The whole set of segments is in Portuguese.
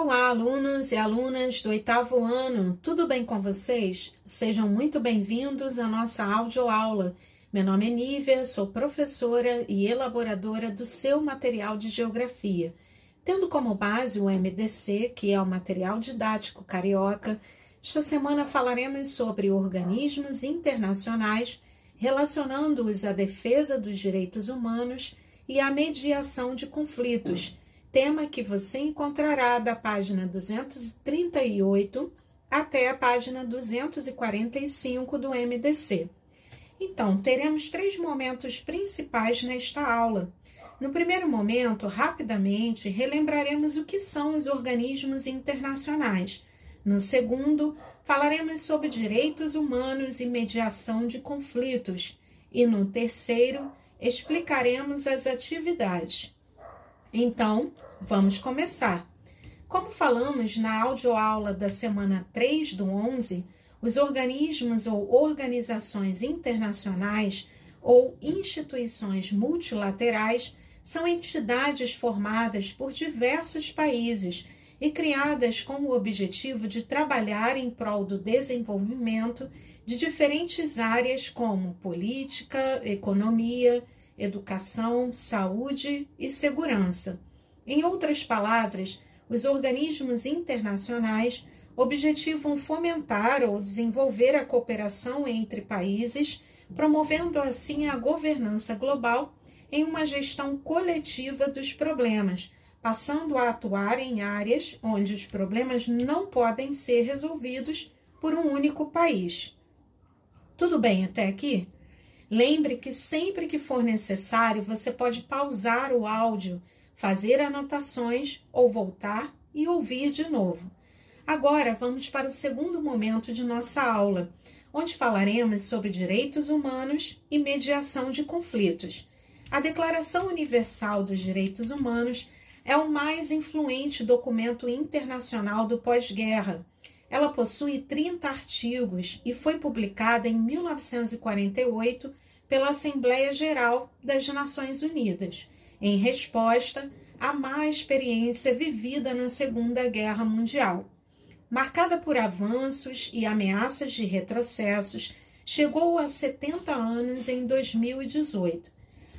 Olá, alunos e alunas do oitavo ano, tudo bem com vocês? Sejam muito bem-vindos à nossa audioaula. Meu nome é Nívia, sou professora e elaboradora do seu material de geografia, tendo como base o MDC, que é o material didático carioca. Esta semana falaremos sobre organismos internacionais, relacionando-os à defesa dos direitos humanos e à mediação de conflitos tema que você encontrará da página 238 até a página 245 do MDC. Então, teremos três momentos principais nesta aula. No primeiro momento, rapidamente, relembraremos o que são os organismos internacionais. No segundo, falaremos sobre direitos humanos e mediação de conflitos. E no terceiro, explicaremos as atividades. Então, vamos começar. Como falamos na audioaula da semana 3 do 11, os organismos ou organizações internacionais ou instituições multilaterais são entidades formadas por diversos países e criadas com o objetivo de trabalhar em prol do desenvolvimento de diferentes áreas como política, economia, educação, saúde e segurança. Em outras palavras, os organismos internacionais objetivam fomentar ou desenvolver a cooperação entre países, promovendo assim a governança global em uma gestão coletiva dos problemas, passando a atuar em áreas onde os problemas não podem ser resolvidos por um único país. Tudo bem até aqui? Lembre que sempre que for necessário, você pode pausar o áudio, fazer anotações ou voltar e ouvir de novo. Agora vamos para o segundo momento de nossa aula, onde falaremos sobre direitos humanos e mediação de conflitos. A Declaração Universal dos Direitos Humanos é o mais influente documento internacional do pós-guerra. Ela possui 30 artigos e foi publicada em 1948 pela Assembleia Geral das Nações Unidas, em resposta à má experiência vivida na Segunda Guerra Mundial. Marcada por avanços e ameaças de retrocessos, chegou a 70 anos em 2018.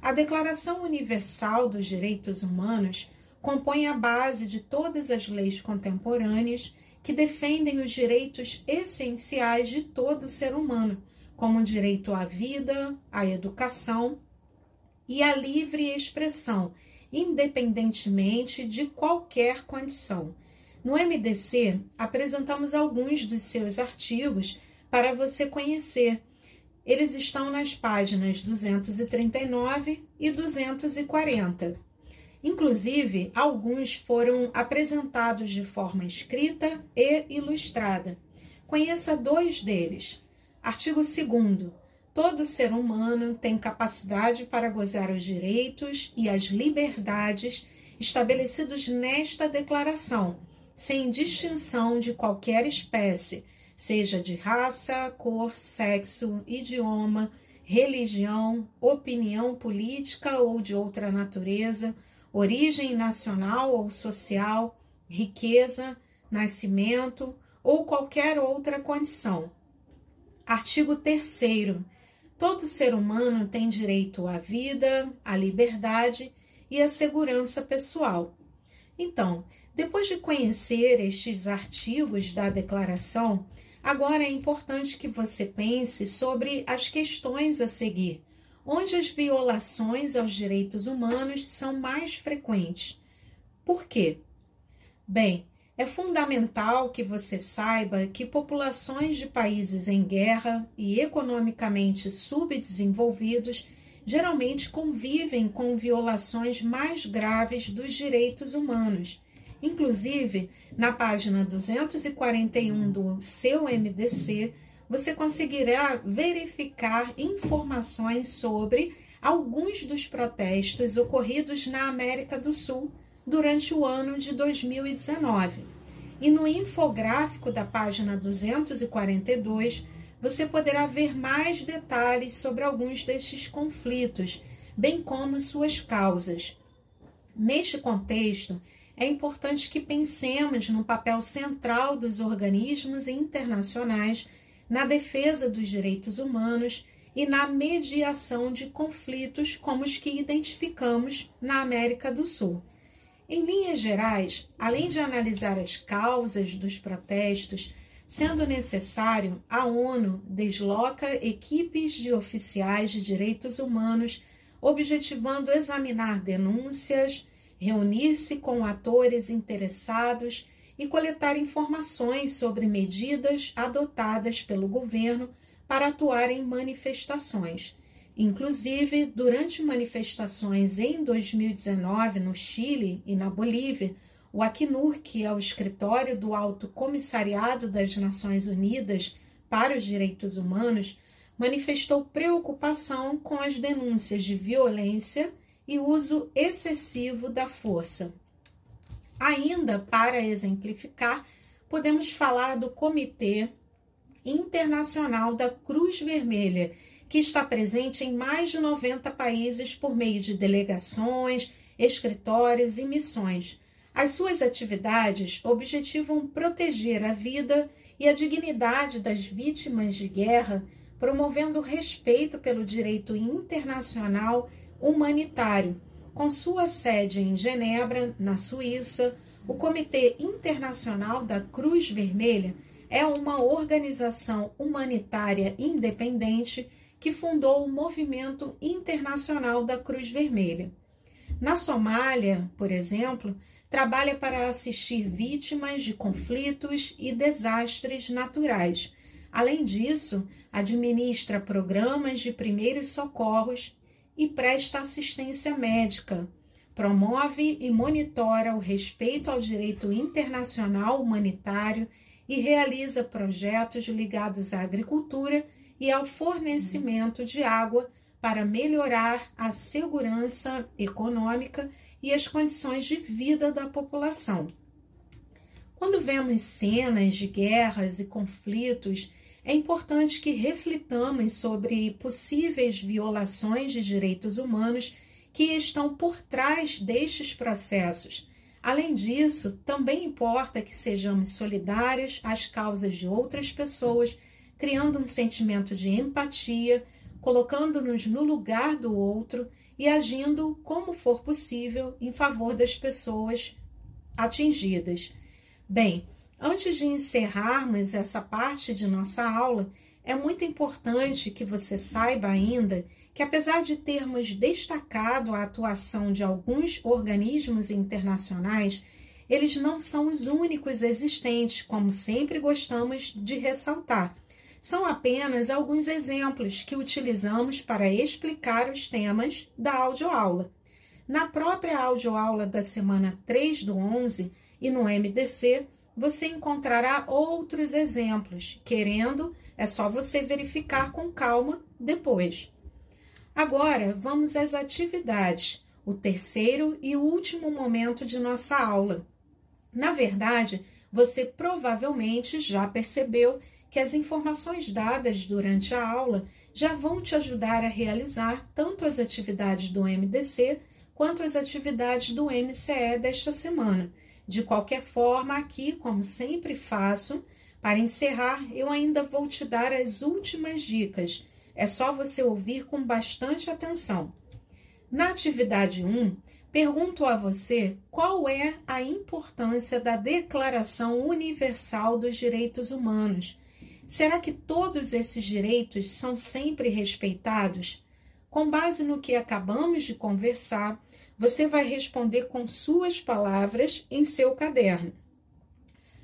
A Declaração Universal dos Direitos Humanos compõe a base de todas as leis contemporâneas que defendem os direitos essenciais de todo ser humano, como o direito à vida, à educação e à livre expressão, independentemente de qualquer condição. No MDC, apresentamos alguns dos seus artigos para você conhecer. Eles estão nas páginas 239 e 240. Inclusive, alguns foram apresentados de forma escrita e ilustrada. Conheça dois deles. Artigo 2. Todo ser humano tem capacidade para gozar os direitos e as liberdades estabelecidos nesta declaração, sem distinção de qualquer espécie, seja de raça, cor, sexo, idioma, religião, opinião política ou de outra natureza origem nacional ou social, riqueza, nascimento ou qualquer outra condição. Artigo 3. Todo ser humano tem direito à vida, à liberdade e à segurança pessoal. Então, depois de conhecer estes artigos da Declaração, agora é importante que você pense sobre as questões a seguir onde as violações aos direitos humanos são mais frequentes. Por quê? Bem, é fundamental que você saiba que populações de países em guerra e economicamente subdesenvolvidos geralmente convivem com violações mais graves dos direitos humanos. Inclusive, na página 241 do seu MDC, você conseguirá verificar informações sobre alguns dos protestos ocorridos na América do Sul durante o ano de 2019. E no infográfico da página 242, você poderá ver mais detalhes sobre alguns destes conflitos, bem como suas causas. Neste contexto, é importante que pensemos no papel central dos organismos internacionais na defesa dos direitos humanos e na mediação de conflitos como os que identificamos na América do Sul. Em linhas gerais, além de analisar as causas dos protestos, sendo necessário, a ONU desloca equipes de oficiais de direitos humanos, objetivando examinar denúncias, reunir-se com atores interessados e coletar informações sobre medidas adotadas pelo governo para atuar em manifestações. Inclusive, durante manifestações em 2019 no Chile e na Bolívia, o Acnur, que é o escritório do Alto Comissariado das Nações Unidas para os Direitos Humanos, manifestou preocupação com as denúncias de violência e uso excessivo da força. Ainda para exemplificar, podemos falar do Comitê Internacional da Cruz Vermelha, que está presente em mais de 90 países por meio de delegações, escritórios e missões. As suas atividades objetivam proteger a vida e a dignidade das vítimas de guerra, promovendo respeito pelo direito internacional humanitário. Com sua sede em Genebra, na Suíça, o Comitê Internacional da Cruz Vermelha é uma organização humanitária independente que fundou o Movimento Internacional da Cruz Vermelha. Na Somália, por exemplo, trabalha para assistir vítimas de conflitos e desastres naturais. Além disso, administra programas de primeiros socorros e presta assistência médica. Promove e monitora o respeito ao direito internacional humanitário e realiza projetos ligados à agricultura e ao fornecimento de água para melhorar a segurança econômica e as condições de vida da população. Quando vemos cenas de guerras e conflitos é importante que reflitamos sobre possíveis violações de direitos humanos que estão por trás destes processos. Além disso, também importa que sejamos solidários às causas de outras pessoas, criando um sentimento de empatia, colocando-nos no lugar do outro e agindo como for possível em favor das pessoas atingidas. Bem, Antes de encerrarmos essa parte de nossa aula, é muito importante que você saiba ainda que, apesar de termos destacado a atuação de alguns organismos internacionais, eles não são os únicos existentes, como sempre gostamos de ressaltar. São apenas alguns exemplos que utilizamos para explicar os temas da audioaula. Na própria audioaula da semana 3 do 11 e no MDC, você encontrará outros exemplos. Querendo, é só você verificar com calma depois. Agora, vamos às atividades, o terceiro e último momento de nossa aula. Na verdade, você provavelmente já percebeu que as informações dadas durante a aula já vão te ajudar a realizar tanto as atividades do MDC quanto as atividades do MCE desta semana. De qualquer forma, aqui, como sempre faço, para encerrar, eu ainda vou te dar as últimas dicas. É só você ouvir com bastante atenção. Na atividade 1, pergunto a você qual é a importância da Declaração Universal dos Direitos Humanos. Será que todos esses direitos são sempre respeitados? Com base no que acabamos de conversar, você vai responder com suas palavras em seu caderno.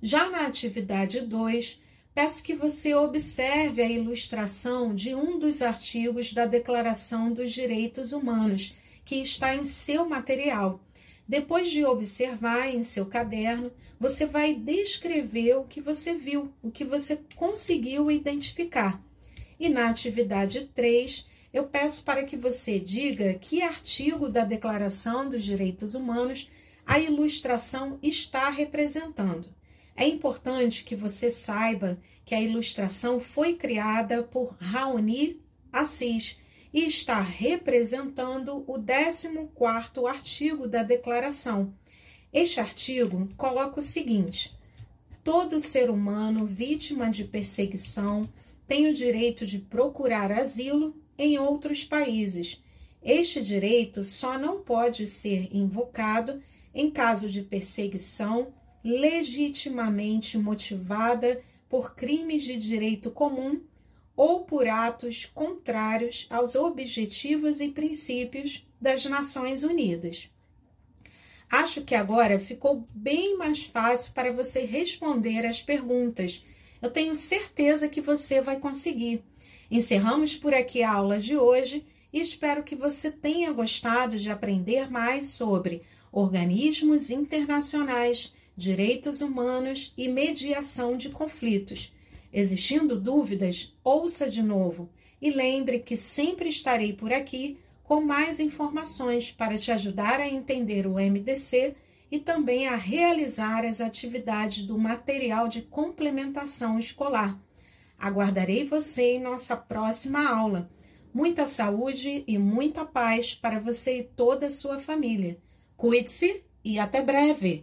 Já na atividade 2, peço que você observe a ilustração de um dos artigos da Declaração dos Direitos Humanos, que está em seu material. Depois de observar em seu caderno, você vai descrever o que você viu, o que você conseguiu identificar. E na atividade 3, eu peço para que você diga que artigo da Declaração dos Direitos Humanos a ilustração está representando. É importante que você saiba que a ilustração foi criada por Raoni Assis e está representando o 14º artigo da declaração. Este artigo coloca o seguinte: todo ser humano vítima de perseguição tem o direito de procurar asilo em outros países. Este direito só não pode ser invocado em caso de perseguição legitimamente motivada por crimes de direito comum ou por atos contrários aos objetivos e princípios das Nações Unidas. Acho que agora ficou bem mais fácil para você responder as perguntas. Eu tenho certeza que você vai conseguir. Encerramos por aqui a aula de hoje e espero que você tenha gostado de aprender mais sobre organismos internacionais, direitos humanos e mediação de conflitos. Existindo dúvidas, ouça de novo e lembre que sempre estarei por aqui com mais informações para te ajudar a entender o MDC e também a realizar as atividades do material de complementação escolar. Aguardarei você em nossa próxima aula. Muita saúde e muita paz para você e toda a sua família. Cuide-se e até breve!